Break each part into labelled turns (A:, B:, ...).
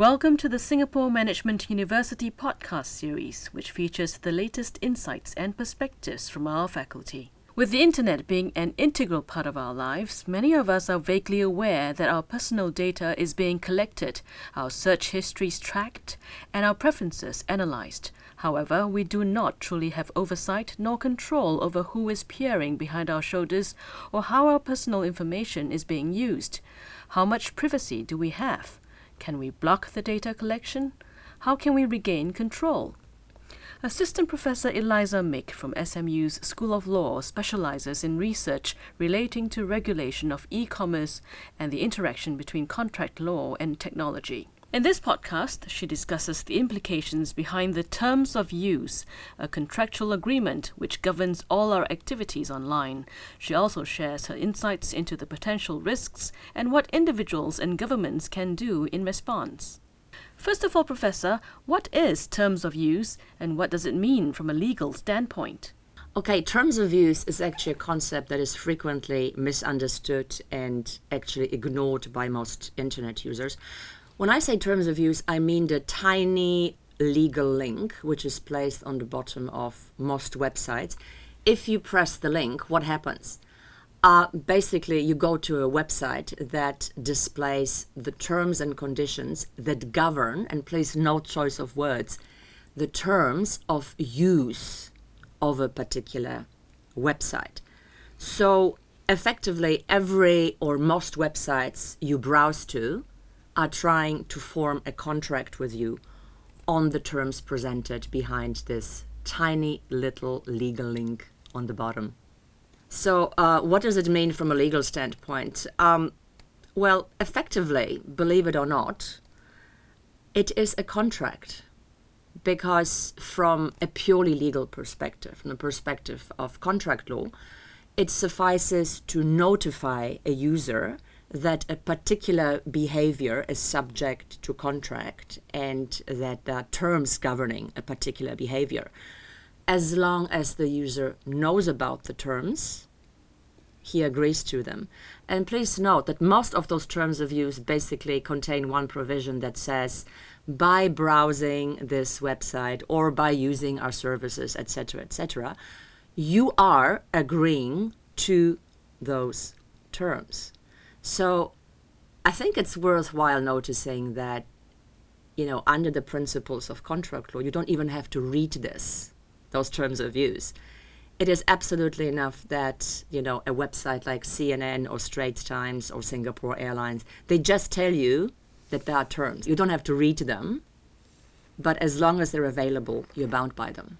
A: Welcome to the Singapore Management University podcast series, which features the latest insights and perspectives from our faculty. With the internet being an integral part of our lives, many of us are vaguely aware that our personal data is being collected, our search histories tracked, and our preferences analyzed. However, we do not truly have oversight nor control over who is peering behind our shoulders or how our personal information is being used. How much privacy do we have? Can we block the data collection? How can we regain control? Assistant Professor Eliza Mik from SMU's School of Law specializes in research relating to regulation of e commerce and the interaction between contract law and technology. In this podcast, she discusses the implications behind the terms of use, a contractual agreement which governs all our activities online. She also shares her insights into the potential risks and what individuals and governments can do in response. First of all, Professor, what is terms of use and what does it mean from a legal standpoint?
B: Okay, terms of use is actually a concept that is frequently misunderstood and actually ignored by most internet users. When I say terms of use, I mean the tiny legal link which is placed on the bottom of most websites. If you press the link, what happens? Uh, basically, you go to a website that displays the terms and conditions that govern, and please no choice of words, the terms of use of a particular website. So, effectively, every or most websites you browse to are trying to form a contract with you on the terms presented behind this tiny little legal link on the bottom. So, uh, what does it mean from a legal standpoint? Um, well, effectively, believe it or not, it is a contract because, from a purely legal perspective, from the perspective of contract law, it suffices to notify a user that a particular behavior is subject to contract and that there are terms governing a particular behavior. As long as the user knows about the terms, he agrees to them. And please note that most of those terms of use basically contain one provision that says by browsing this website or by using our services, etc., etc., you are agreeing to those terms. So I think it's worthwhile noticing that, you know, under the principles of contract law, you don't even have to read this, those terms of use. It is absolutely enough that, you know, a website like CNN or Straits Times or Singapore Airlines, they just tell you that there are terms. You don't have to read them, but as long as they're available, you're bound by them.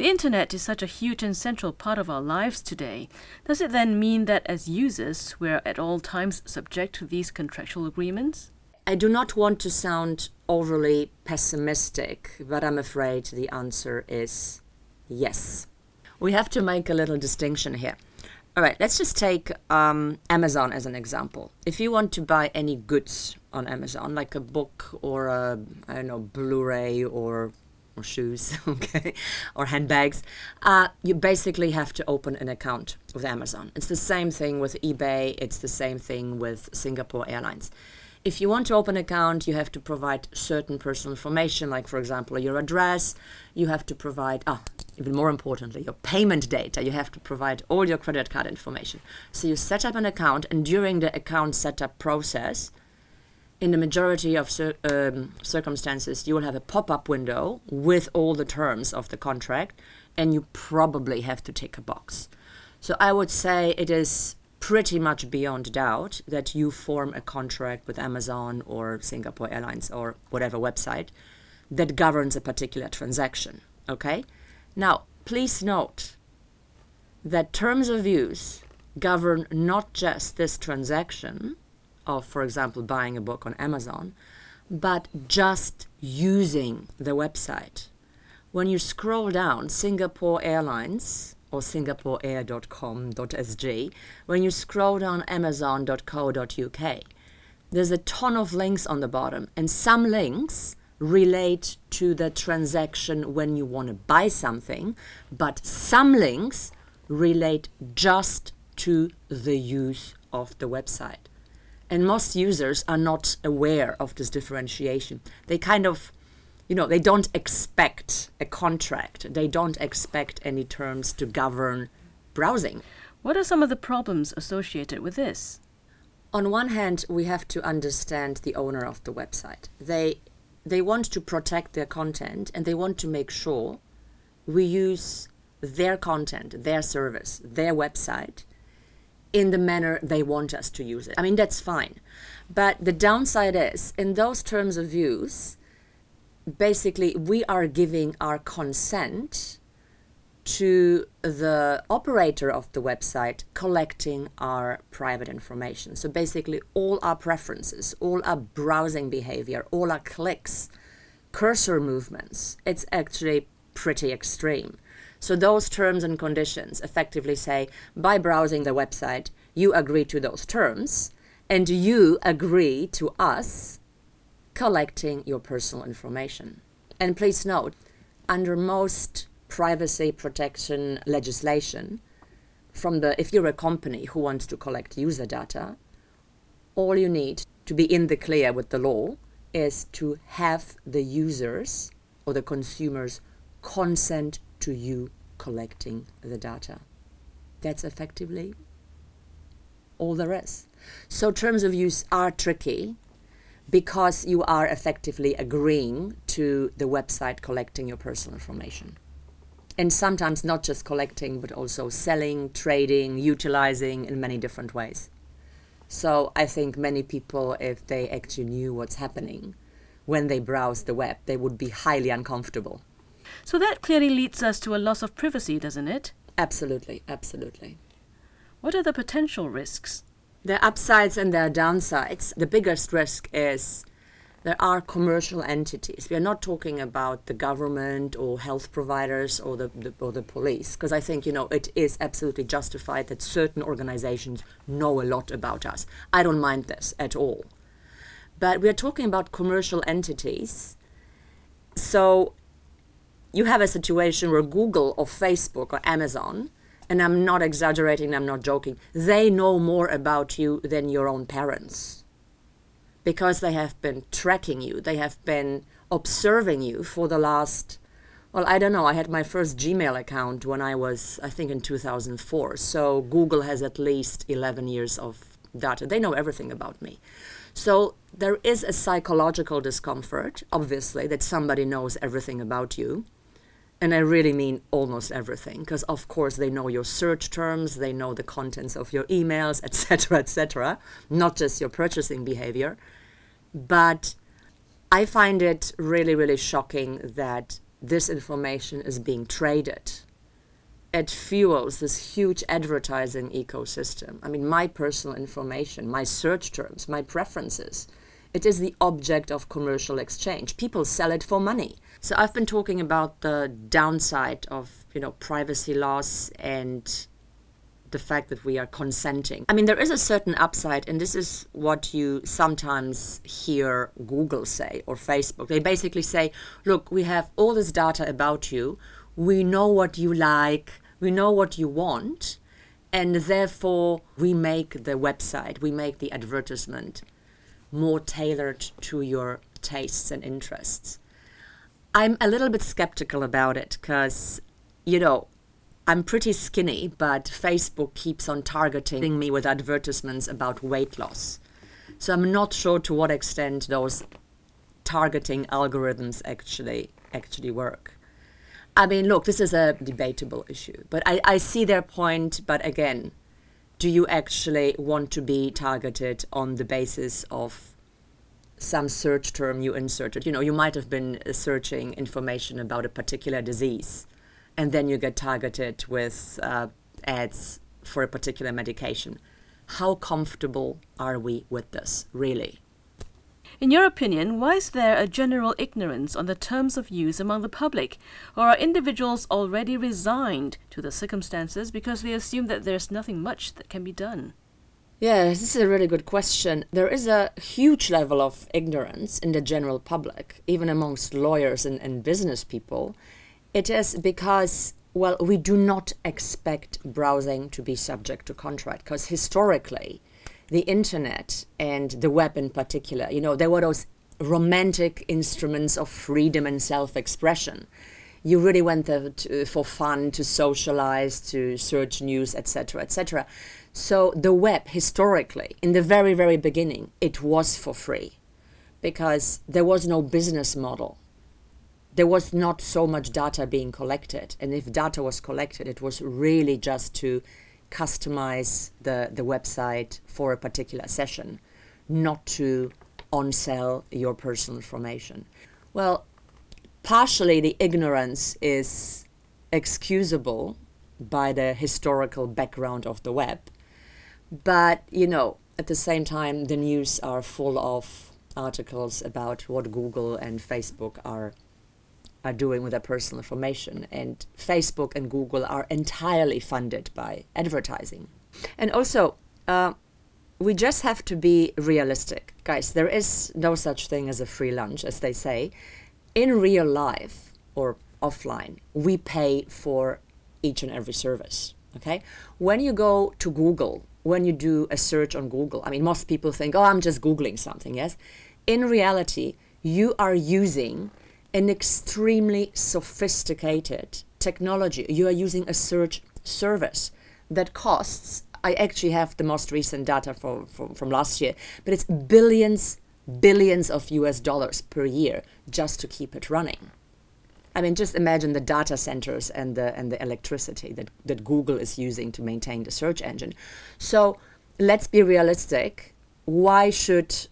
A: The internet is such a huge and central part of our lives today. Does it then mean that as users, we're at all times subject to these contractual agreements?
B: I do not want to sound overly pessimistic, but I'm afraid the answer is yes. We have to make a little distinction here. All right, let's just take um, Amazon as an example. If you want to buy any goods on Amazon, like a book or a, I don't know, Blu ray or or shoes, okay, or handbags, uh, you basically have to open an account with Amazon. It's the same thing with eBay, it's the same thing with Singapore Airlines. If you want to open an account, you have to provide certain personal information, like, for example, your address. You have to provide, ah, even more importantly, your payment data. You have to provide all your credit card information. So you set up an account, and during the account setup process, in the majority of cir- um, circumstances, you will have a pop up window with all the terms of the contract, and you probably have to tick a box. So I would say it is pretty much beyond doubt that you form a contract with Amazon or Singapore Airlines or whatever website that governs a particular transaction. Okay? Now, please note that terms of use govern not just this transaction of, for example, buying a book on Amazon, but just using the website. When you scroll down Singapore Airlines or singaporeair.com.sg, when you scroll down amazon.co.uk, there's a ton of links on the bottom, and some links relate to the transaction when you want to buy something, but some links relate just to the use of the website. And most users are not aware of this differentiation. They kind of, you know, they don't expect a contract, they don't expect any terms to govern browsing.
A: What are some of the problems associated with this?
B: On one hand, we have to understand the owner of the website. They they want to protect their content and they want to make sure we use their content, their service, their website in the manner they want us to use it. I mean, that's fine. But the downside is, in those terms of use, basically we are giving our consent to the operator of the website collecting our private information. So basically, all our preferences, all our browsing behavior, all our clicks, cursor movements, it's actually pretty extreme. So those terms and conditions effectively say by browsing the website, you agree to those terms and you agree to us collecting your personal information. And please note, under most privacy protection legislation, from the if you're a company who wants to collect user data, all you need to be in the clear with the law is to have the users or the consumers consent to you collecting the data. That's effectively all the rest. So terms of use are tricky because you are effectively agreeing to the website collecting your personal information. And sometimes not just collecting, but also selling, trading, utilizing in many different ways. So I think many people, if they actually knew what's happening when they browse the web, they would be highly uncomfortable.
A: So that clearly leads us to a loss of privacy, doesn't it?
B: Absolutely, absolutely.
A: What are the potential risks?
B: There are upsides and there are downsides. The biggest risk is there are commercial entities. We are not talking about the government or health providers or the, the or the police, because I think you know it is absolutely justified that certain organizations know a lot about us. I don't mind this at all, but we are talking about commercial entities. So you have a situation where Google or Facebook or Amazon, and I'm not exaggerating, I'm not joking, they know more about you than your own parents because they have been tracking you, they have been observing you for the last, well, I don't know, I had my first Gmail account when I was, I think, in 2004. So Google has at least 11 years of data. They know everything about me. So there is a psychological discomfort, obviously, that somebody knows everything about you and I really mean almost everything, because of course they know your search terms, they know the contents of your emails, etc., etc., not just your purchasing behavior. But I find it really, really shocking that this information is being traded. It fuels this huge advertising ecosystem. I mean, my personal information, my search terms, my preferences, it is the object of commercial exchange. People sell it for money. So I've been talking about the downside of, you know, privacy loss and the fact that we are consenting. I mean, there is a certain upside, and this is what you sometimes hear Google say or Facebook. They basically say, look, we have all this data about you, we know what you like, we know what you want, and therefore we make the website, we make the advertisement more tailored to your tastes and interests. I'm a little bit skeptical about it because, you know, I'm pretty skinny, but Facebook keeps on targeting me with advertisements about weight loss. So I'm not sure to what extent those targeting algorithms actually actually work. I mean, look, this is a debatable issue, but I, I see their point. But again, do you actually want to be targeted on the basis of some search term you inserted? You know, you might have been searching information about a particular disease, and then you get targeted with uh, ads for a particular medication. How comfortable are we with this, really?
A: In your opinion, why is there a general ignorance on the terms of use among the public? Or are individuals already resigned to the circumstances because they assume that there's nothing much that can be done?
B: Yeah, this is a really good question. There is a huge level of ignorance in the general public, even amongst lawyers and, and business people. It is because, well, we do not expect browsing to be subject to contract, because historically, the internet and the web in particular, you know, there were those romantic instruments of freedom and self expression. You really went there to, for fun, to socialize, to search news, etc., etc. So the web, historically, in the very, very beginning, it was for free because there was no business model. There was not so much data being collected. And if data was collected, it was really just to customize the, the website for a particular session, not to on sell your personal information. Well, partially the ignorance is excusable by the historical background of the web. But, you know, at the same time, the news are full of articles about what Google and Facebook are are doing with their personal information. And Facebook and Google are entirely funded by advertising. And also, uh, we just have to be realistic. Guys, there is no such thing as a free lunch, as they say. In real life or offline, we pay for each and every service. Okay? When you go to Google, when you do a search on Google, I mean, most people think, oh, I'm just Googling something, yes? In reality, you are using an extremely sophisticated technology. You are using a search service that costs I actually have the most recent data from, from, from last year, but it's billions, billions of US dollars per year just to keep it running. I mean, just imagine the data centers and the and the electricity that, that Google is using to maintain the search engine. So let's be realistic. Why should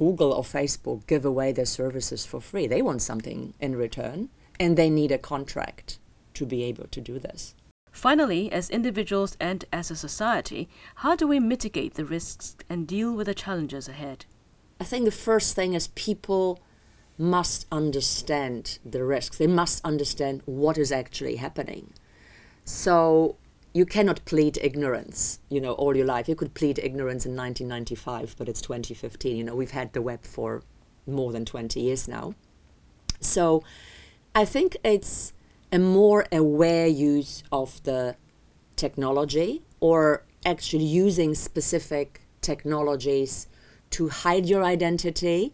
B: Google or Facebook give away their services for free? They want something in return, and they need a contract to be able to do this.
A: Finally, as individuals and as a society, how do we mitigate the risks and deal with the challenges ahead?
B: I think the first thing is people must understand the risks. They must understand what is actually happening. So you cannot plead ignorance, you know, all your life. You could plead ignorance in 1995, but it's 2015. You know, we've had the web for more than 20 years now. So I think it's a more aware use of the technology or actually using specific technologies to hide your identity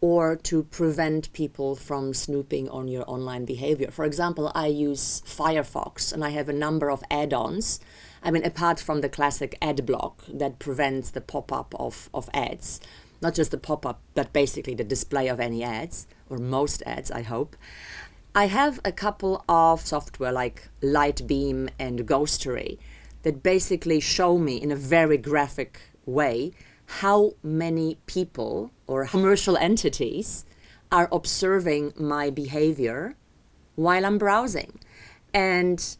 B: or to prevent people from snooping on your online behavior. For example, I use Firefox and I have a number of add ons. I mean, apart from the classic ad block that prevents the pop up of, of ads, not just the pop up, but basically the display of any ads, or most ads, I hope. I have a couple of software like Lightbeam and Ghostery that basically show me in a very graphic way how many people or commercial entities are observing my behavior while I'm browsing. And,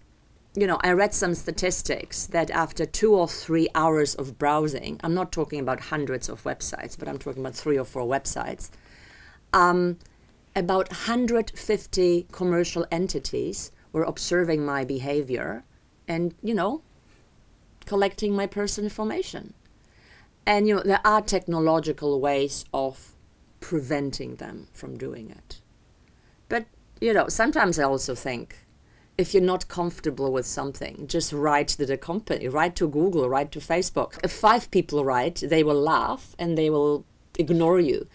B: you know, I read some statistics that after two or three hours of browsing, I'm not talking about hundreds of websites, but I'm talking about three or four websites, um, about 150 commercial entities were observing my behavior and, you know, collecting my personal information. And, you know, there are technological ways of preventing them from doing it. But, you know, sometimes I also think if you're not comfortable with something, just write to the company, write to Google, write to Facebook. If five people write, they will laugh and they will ignore you.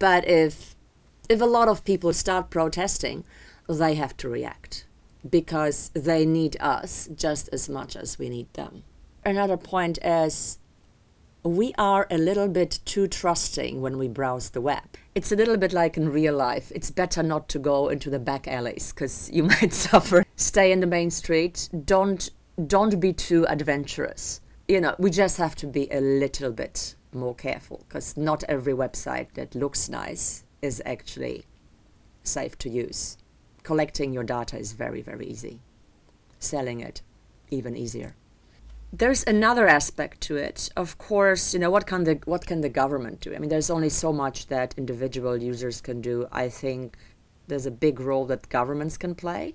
B: But if if a lot of people start protesting, they have to react because they need us just as much as we need them. Another point is we are a little bit too trusting when we browse the web. It's a little bit like in real life. It's better not to go into the back alleys because you might suffer. Stay in the main street. Don't don't be too adventurous. You know, we just have to be a little bit more careful because not every website that looks nice is actually safe to use. Collecting your data is very, very easy. Selling it, even easier. There's another aspect to it. Of course, you know what can the what can the government do? I mean, there's only so much that individual users can do. I think there's a big role that governments can play,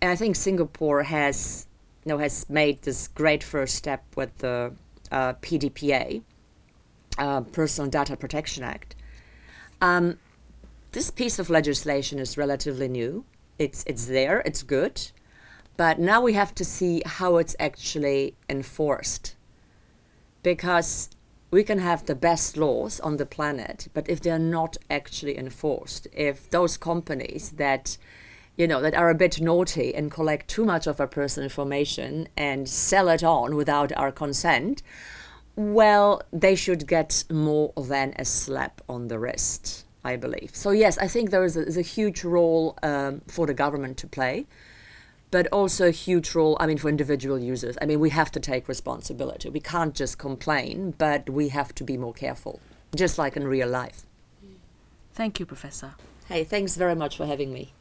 B: and I think Singapore has you know has made this great first step with the uh, PDPA, uh, Personal Data Protection Act. Um, this piece of legislation is relatively new. It's, it's there, it's good, but now we have to see how it's actually enforced. Because we can have the best laws on the planet, but if they're not actually enforced, if those companies that you know that are a bit naughty and collect too much of our personal information and sell it on without our consent, well, they should get more than a slap on the wrist, I believe. So yes, I think there is a, is a huge role um, for the government to play but also a huge role, I mean, for individual users. I mean, we have to take responsibility. We can't just complain, but we have to be more careful, just like in real life.
A: Thank you, Professor.
B: Hey, thanks very much for having me.